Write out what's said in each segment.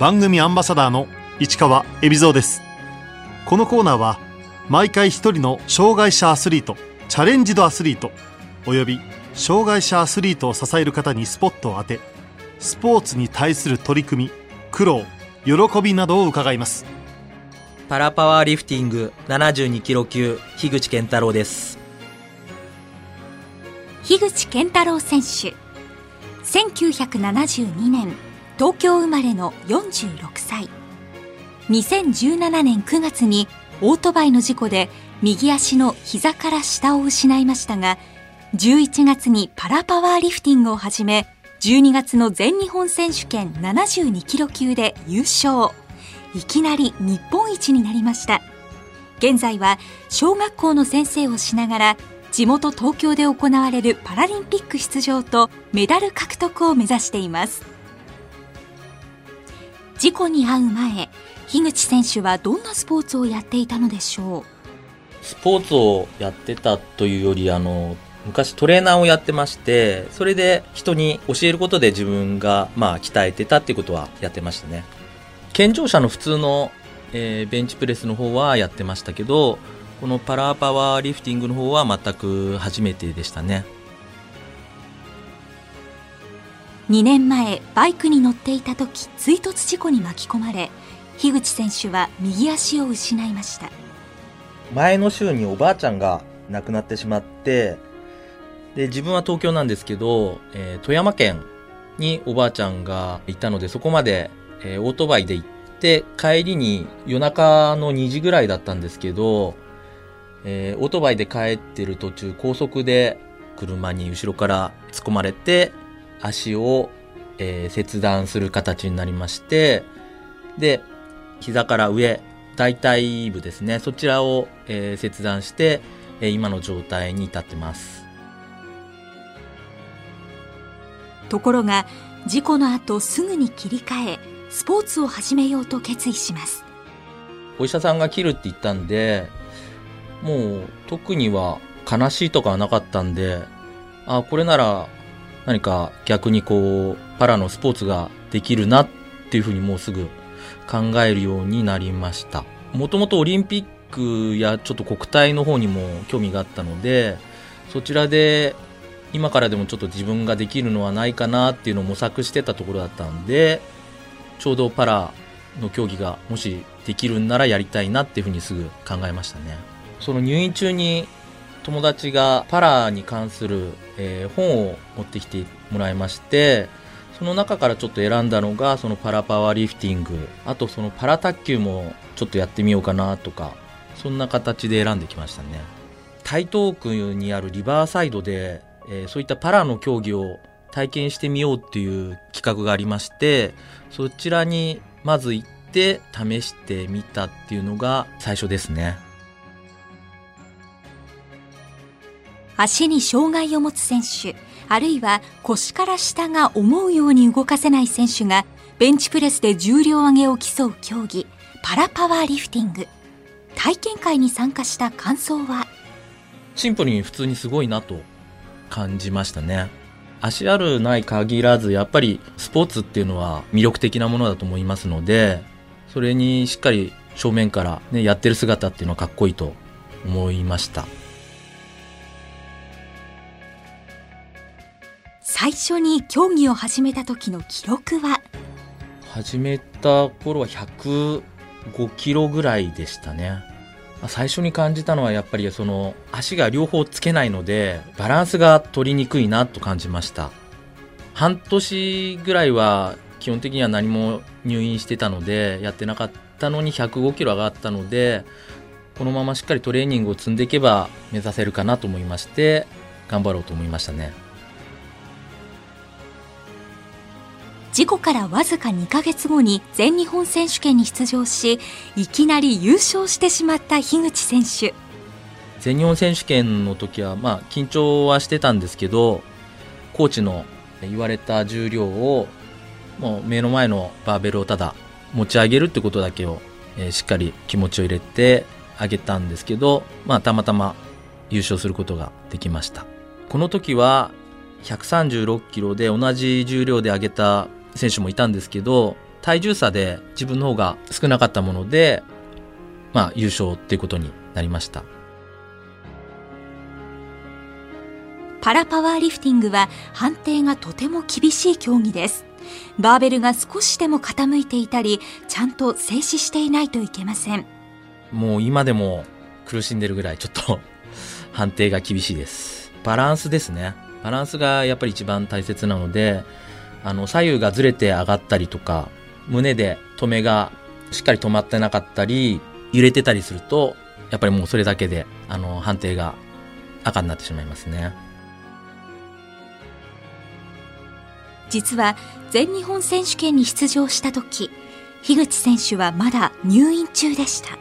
番組アンバサダーの市川恵比蔵です。このコーナーは毎回一人の障害者アスリートチャレンジドアスリートおよび障害者アスリートを支える方にスポットを当てスポーツに対する取り組み苦労喜びなどを伺います。パラパワーリフティング72キロ級樋口健太郎です。樋口健太郎選手1972年東京生まれの46歳。2017年9月にオートバイの事故で右足の膝から下を失いましたが11月にパラパワーリフティングを始め12月の全日本選手権72キロ級で優勝。いきなり日本一になりました。現在は小学校の先生をしながら地元東京で行われるパラリンピック出場とメダル獲得を目指しています。事故に遭う前樋口選手はどんなスポーツをやっていたのでしょう？スポーツをやってたというよりあの昔トレーナーをやってましてそれで人に教えることで自分がまあ鍛えてたっていうことはやってましたね。健常者の普通の、えー、ベンチプレスの方はやってましたけどこのパラーパワーリフティングの方は全く初めてでしたね。2年前バイクに乗っていた時追突事故に巻き込まれ樋口選手は右足を失いました。前の週におばあちゃんが亡くなってしまってで自分は東京なんですけど、えー、富山県におばあちゃんがいたのでそこまで、えー、オートバイで行って帰りに夜中の2時ぐらいだったんですけどえー、オートバイで帰ってる途中、高速で車に後ろから突っ込まれて、足を、えー、切断する形になりまして、で、膝から上、大腿部ですね、そちらを、えー、切断して、えー、今の状態に至ってます。ところが、事故の後すぐに切り替え、スポーツを始めようと決意します。お医者さんが切るって言ったんで、もう特には悲しいとかはなかったんで、あ、これなら何か逆にこう、パラのスポーツができるなっていうふうにもうすぐ考えるようになりました。もともとオリンピックやちょっと国体の方にも興味があったので、そちらで今からでもちょっと自分ができるのはないかなっていうのを模索してたところだったんで、ちょうどパラの競技がもしできるんならやりたいなっていうふうにすぐ考えましたね。その入院中に友達がパラに関する、えー、本を持ってきてもらいまして、その中からちょっと選んだのが、そのパラパワーリフティング、あとそのパラ卓球もちょっとやってみようかなとか、そんな形で選んできましたね。台東区にあるリバーサイドで、えー、そういったパラの競技を体験してみようっていう企画がありまして、そちらにまず行って試してみたっていうのが最初ですね。足に障害を持つ選手、あるいは腰から下が思うように動かせない選手がベンチプレスで重量挙げを競う競技、パラパワーリフティング。体験会に参加した感想は？シンプルに普通にすごいなと感じましたね。足あるない限らず、やっぱりスポーツっていうのは魅力的なものだと思いますので、それにしっかり正面からね、やってる姿っていうのはかっこいいと思いました。最初に競技を始めた時の記録は？始めた頃は105キロぐらいでしたね。最初に感じたのはやっぱりその足が両方つけないのでバランスが取りにくいなと感じました。半年ぐらいは基本的には何も入院してたのでやってなかったのに105キロ上がったのでこのまましっかりトレーニングを積んでいけば目指せるかなと思いまして頑張ろうと思いましたね。事故からわずか2ヶ月後に全日本選手権に出場しいきなり優勝してしまった樋口選手。全日本選手権の時はまあ緊張はしてたんですけどコーチの言われた重量をもう目の前のバーベルをただ持ち上げるってことだけを、えー、しっかり気持ちを入れてあげたんですけど、まあ、たまたま優勝することができました。この時は136キロで同じ重量で上げた選手もいたんですけど、体重差で自分の方が少なかったもので、まあ優勝っていうことになりました。パラパワーリフティングは判定がとても厳しい競技です。バーベルが少しでも傾いていたり、ちゃんと静止していないといけません。もう今でも苦しんでるぐらいちょっと判定が厳しいです。バランスですね。バランスがやっぱり一番大切なので、あの、左右がずれて上がったりとか、胸で止めがしっかり止まってなかったり、揺れてたりすると、やっぱりもうそれだけで、あの、判定が赤になってしまいますね。実は全日本選手権に出場した時樋口選手はまだ入院中でした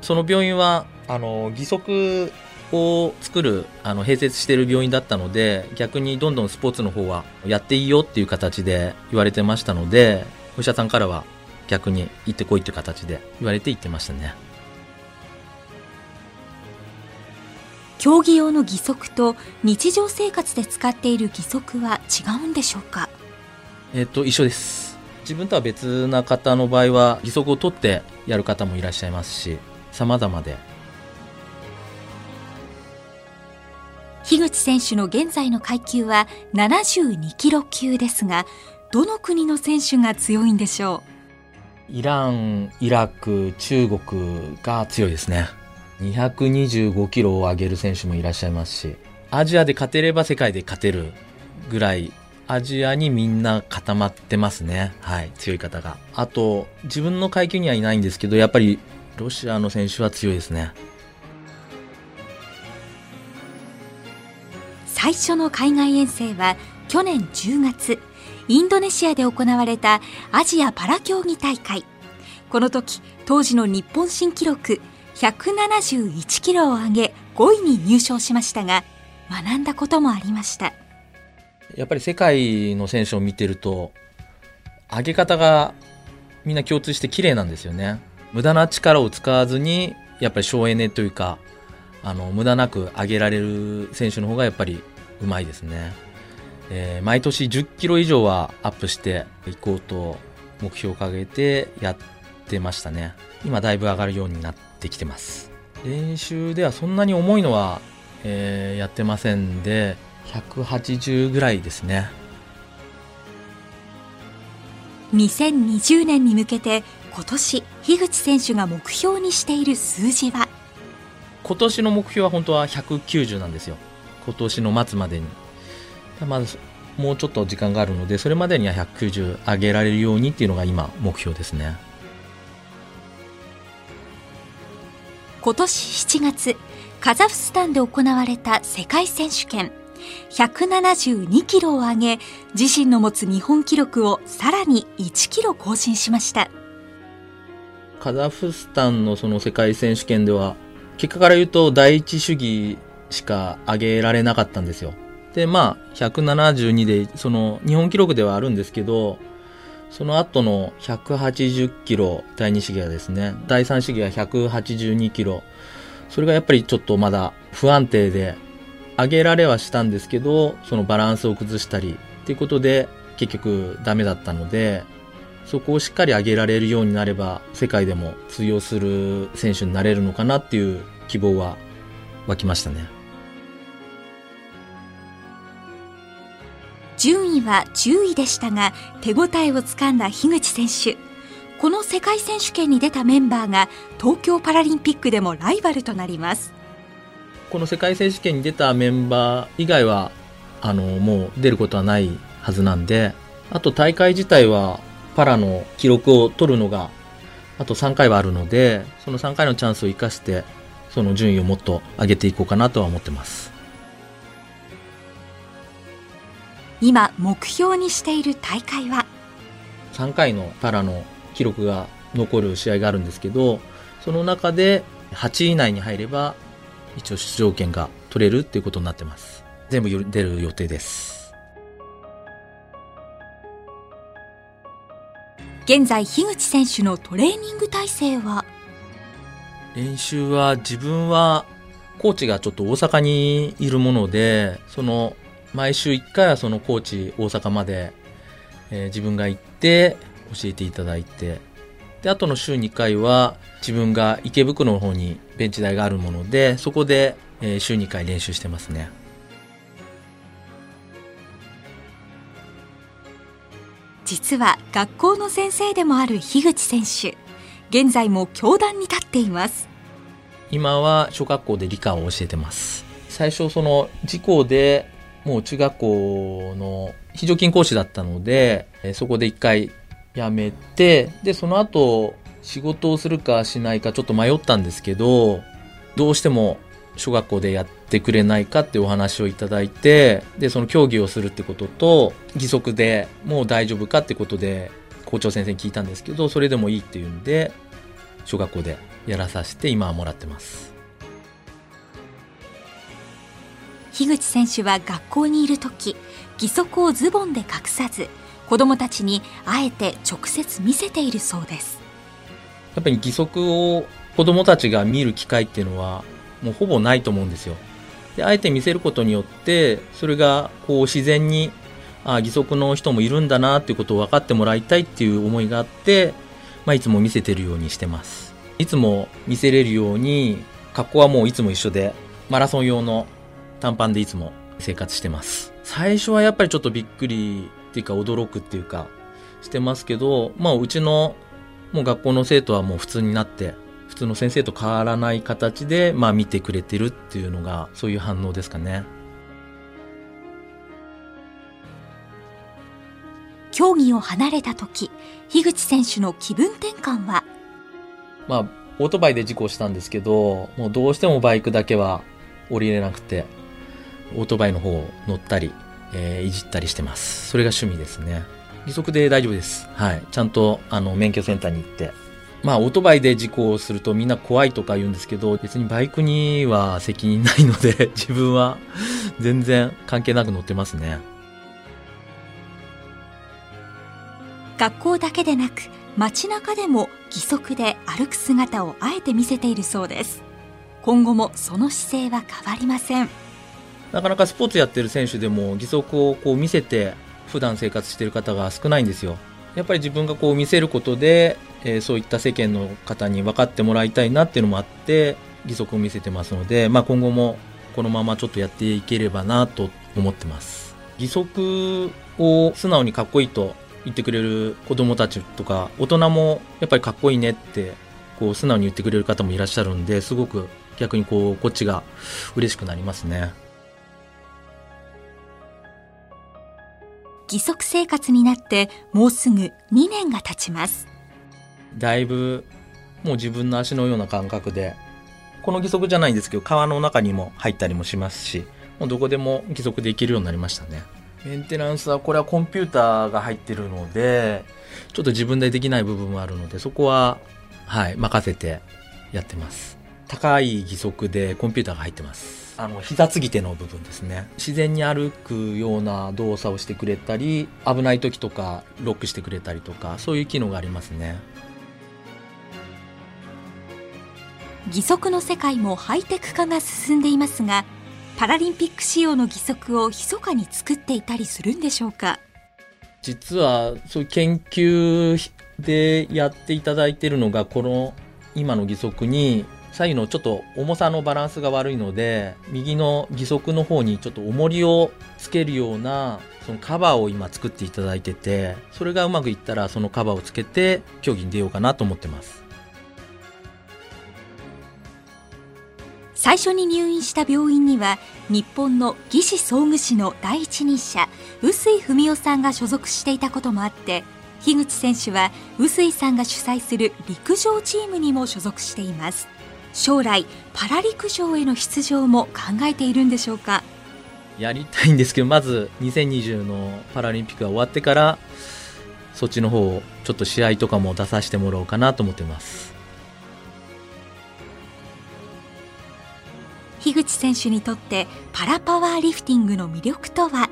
その病院はあの義足を作るあの併設している病院だったので逆にどんどんスポーツの方はやっていいよっていう形で言われてましたのでお医者さんからは逆に行ってこいっていう形で言われて行ってましたね競技用の義足と日常生活で使っている義足は違うんでしょうか？えっ、と、一緒です。自分とは別な方の場合は義足を取ってやる方もいらっしゃいますし、様々で。樋口選手の現在の階級は72キロ級ですが、どの国の選手が強いんでしょう？イラン、イラク、中国が強いですね。225キロを上げる選手もいらっしゃいますし、アジアで勝てれば世界で勝てるぐらい、アジアにみんな固まってますね。はい、強い方が。あと、自分の階級にはいないんですけど、やっぱりロシアの選手は強いですね。最初の海外遠征は去年10月、インドネシアで行われたアジアパラ競技大会。この時、当時の日本新記録171キロを上げ5位に入賞しましたが学んだこともありましたやっぱり世界の選手を見てると上げ方がみんな共通して綺麗なんですよね無駄な力を使わずにやっぱり省エネというかあの無駄なく上げられる選手の方がやっぱりうまいですね、えー、毎年10キロ以上はアップしていこうと目標を掲げてやってましたね。今だいぶ上がるようになってきてます。練習ではそんなに重いのは、えー、やってませんで180ぐらいですね。2020年に向けて今年樋口選手が目標にしている数字は？今年の目標は本当は190なんですよ。今年の末までに。まずもうちょっと時間があるのでそれまでには190上げられるようにっていうのが今目標ですね。今年7月カザフスタンで行われた世界選手権。172キロを上げ自身の持つ日本記録をさらに1キロ更新しました。カザフスタンのその世界選手権では結果から言うと第一主義しか上げられなかったんですよでまあ172でその日本記録ではあるんですけどその後の180キロ、第2試技はですね、第3試技は182キロ。それがやっぱりちょっとまだ不安定で、上げられはしたんですけど、そのバランスを崩したり、っていうことで結局ダメだったので、そこをしっかり上げられるようになれば、世界でも通用する選手になれるのかなっていう希望は湧きましたね。順位は10位でしたが手応えをつかんだ樋口選手この世界選手権に出たメンバーが東京パラリンピックでもライバルとなりますこの世界選手権に出たメンバー以外はあのもう出ることはないはずなんであと大会自体はパラの記録を取るのがあと3回はあるのでその3回のチャンスを生かしてその順位をもっと上げていこうかなとは思ってます。今目標にしている大会は？3回のパラの記録が残る試合があるんですけどその中で8位以内に入れば一応出場権が取れるっていうことになってます。全部出る予定です現在樋口選手のトレーニング体制は？練習は自分はコーチがちょっと大阪にいるものでその毎週1回はその高知、大阪まで、えー、自分が行って教えていただいて、で、あとの週2回は自分が池袋の方にベンチ台があるもので、そこで、えー週2回練習してますね。実は学校の先生でもある樋口選手現在も教壇に立っています今は小学校で理科を教えてます。最初その事故でもう中学校の非常勤講師だったので、そこで一回辞めて、で、その後仕事をするかしないかちょっと迷ったんですけど、どうしても小学校でやってくれないかってお話をいただいて、で、その競技をするってことと、義足でもう大丈夫かってことで校長先生に聞いたんですけど、それでもいいっていうんで、小学校でやらさせて今はもらってます。樋口選手は学校にいる時義足をズボンで隠さず子どもたちにあえて直接見せているそうですやっぱり義足を子供たちが見る機会っていうのはもうほぼないと思うんですよ。で、あえて見せることによって、それがこう自然に、あ義足の人もいるんだなっていうことを分かってもらいたいっていう思いがあって、まあいつも見せてるようにしてます。いつも見せれるように、格好はもういつも一緒で、マラソン用の短パンでいつも生活してます。最初はやっぱりちょっとびっくりっていうか驚くっていうかしてますけど、まあうちのもう学校の生徒はもう普通になって、普通の先生と変わらない形で、まあ見てくれてるっていうのが、そういう反応ですかね。競技を離れた時樋口選手の気分転換は？まあ、オートバイで事故したんですけど、もうどうしてもバイクだけは降りれなくて、オートバイの方を乗ったり、えーいじったりしてます。それが趣味ですね。義足で大丈夫です。はい。ちゃんと、あの、免許センターに行って。まあ、オートバイで事故をするとみんな怖いとか言うんですけど、別にバイクには責任ないので、自分は全然関係なく乗ってますね。学校だけでなく街中でも義足で歩く姿をあえて見せているそうです今後もその姿勢は変わりませんなかなかスポーツやってる選手でも義足をこう見せて普段生活してる方が少ないんですよ。やっぱり自分がこう見せることで、えーそういった世間の方に分かってもらいたいなっていうのもあって、義足を見せてますので、まあ今後もこのままちょっとやっていければなと思ってます。義足を素直にかっこいいと言ってくれる子供たちとか、大人もやっぱりかっこいいねって、こう素直に言ってくれる方もいらっしゃるんで、すごく逆にこう、こっちが嬉しくなりますね。義足生活になってもうすぐ2年が経ちますだいぶもう自分の足のような感覚でこの義足じゃないんですけど川の中にも入ったりもしますしもうどこでも義足で行けるようになりましたね。メンテナンスはこれはコンピューターが入ってるのでちょっと自分でできない部分もあるのでそこははい任せてやってます。高い義足でコンピューターが入ってます。あの膝継ぎ手の部分ですね。自然に歩くような動作をしてくれたり危ない時とかロックしてくれたりとかそういう機能がありますね義足の世界もハイテク化が進んでいますがパラリンピック仕様の義足を密かに作っていたりするんでしょうか？実はそういう研究でやっていただいているのがこの今の義足に左右のちょっと重さのバランスが悪いので右の義足の方にちょっと重りをつけるようなそのカバーを今作っていただいててそれがうまくいったらそのカバーをつけて競技に出ようかなと思ってます。最初に入院した病院には日本の義肢装具士の第一人者臼井文夫さんが所属していたこともあって樋口選手は臼井さんが主催する陸上チームにも所属しています。将来パラ陸上への出場も考えているんでしょうか？やりたいんですけどまず2020のパラリンピックが終わってからそっちの方をちょっと試合とかも出させてもらおうかなと思ってます。樋口選手にとってパラパワーリフティングの魅力とは？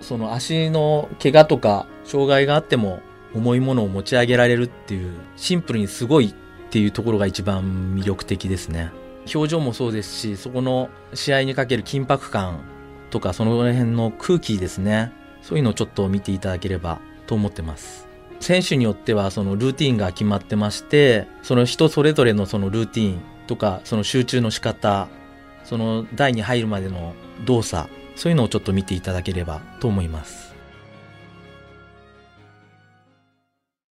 その足の怪我とか障害があっても重いものを持ち上げられるっていうシンプルにすごいっていうところが一番魅力的ですね。表情もそうですしそこの試合にかける緊迫感とかその辺の空気ですね。そういうのをちょっと見ていただければと思ってます。選手によってはそのルーティンが決まってまして、その人それぞれのそのルーティンとか、その集中の仕方、その台に入るまでの動作、そういうのをちょっと見ていただければと思います。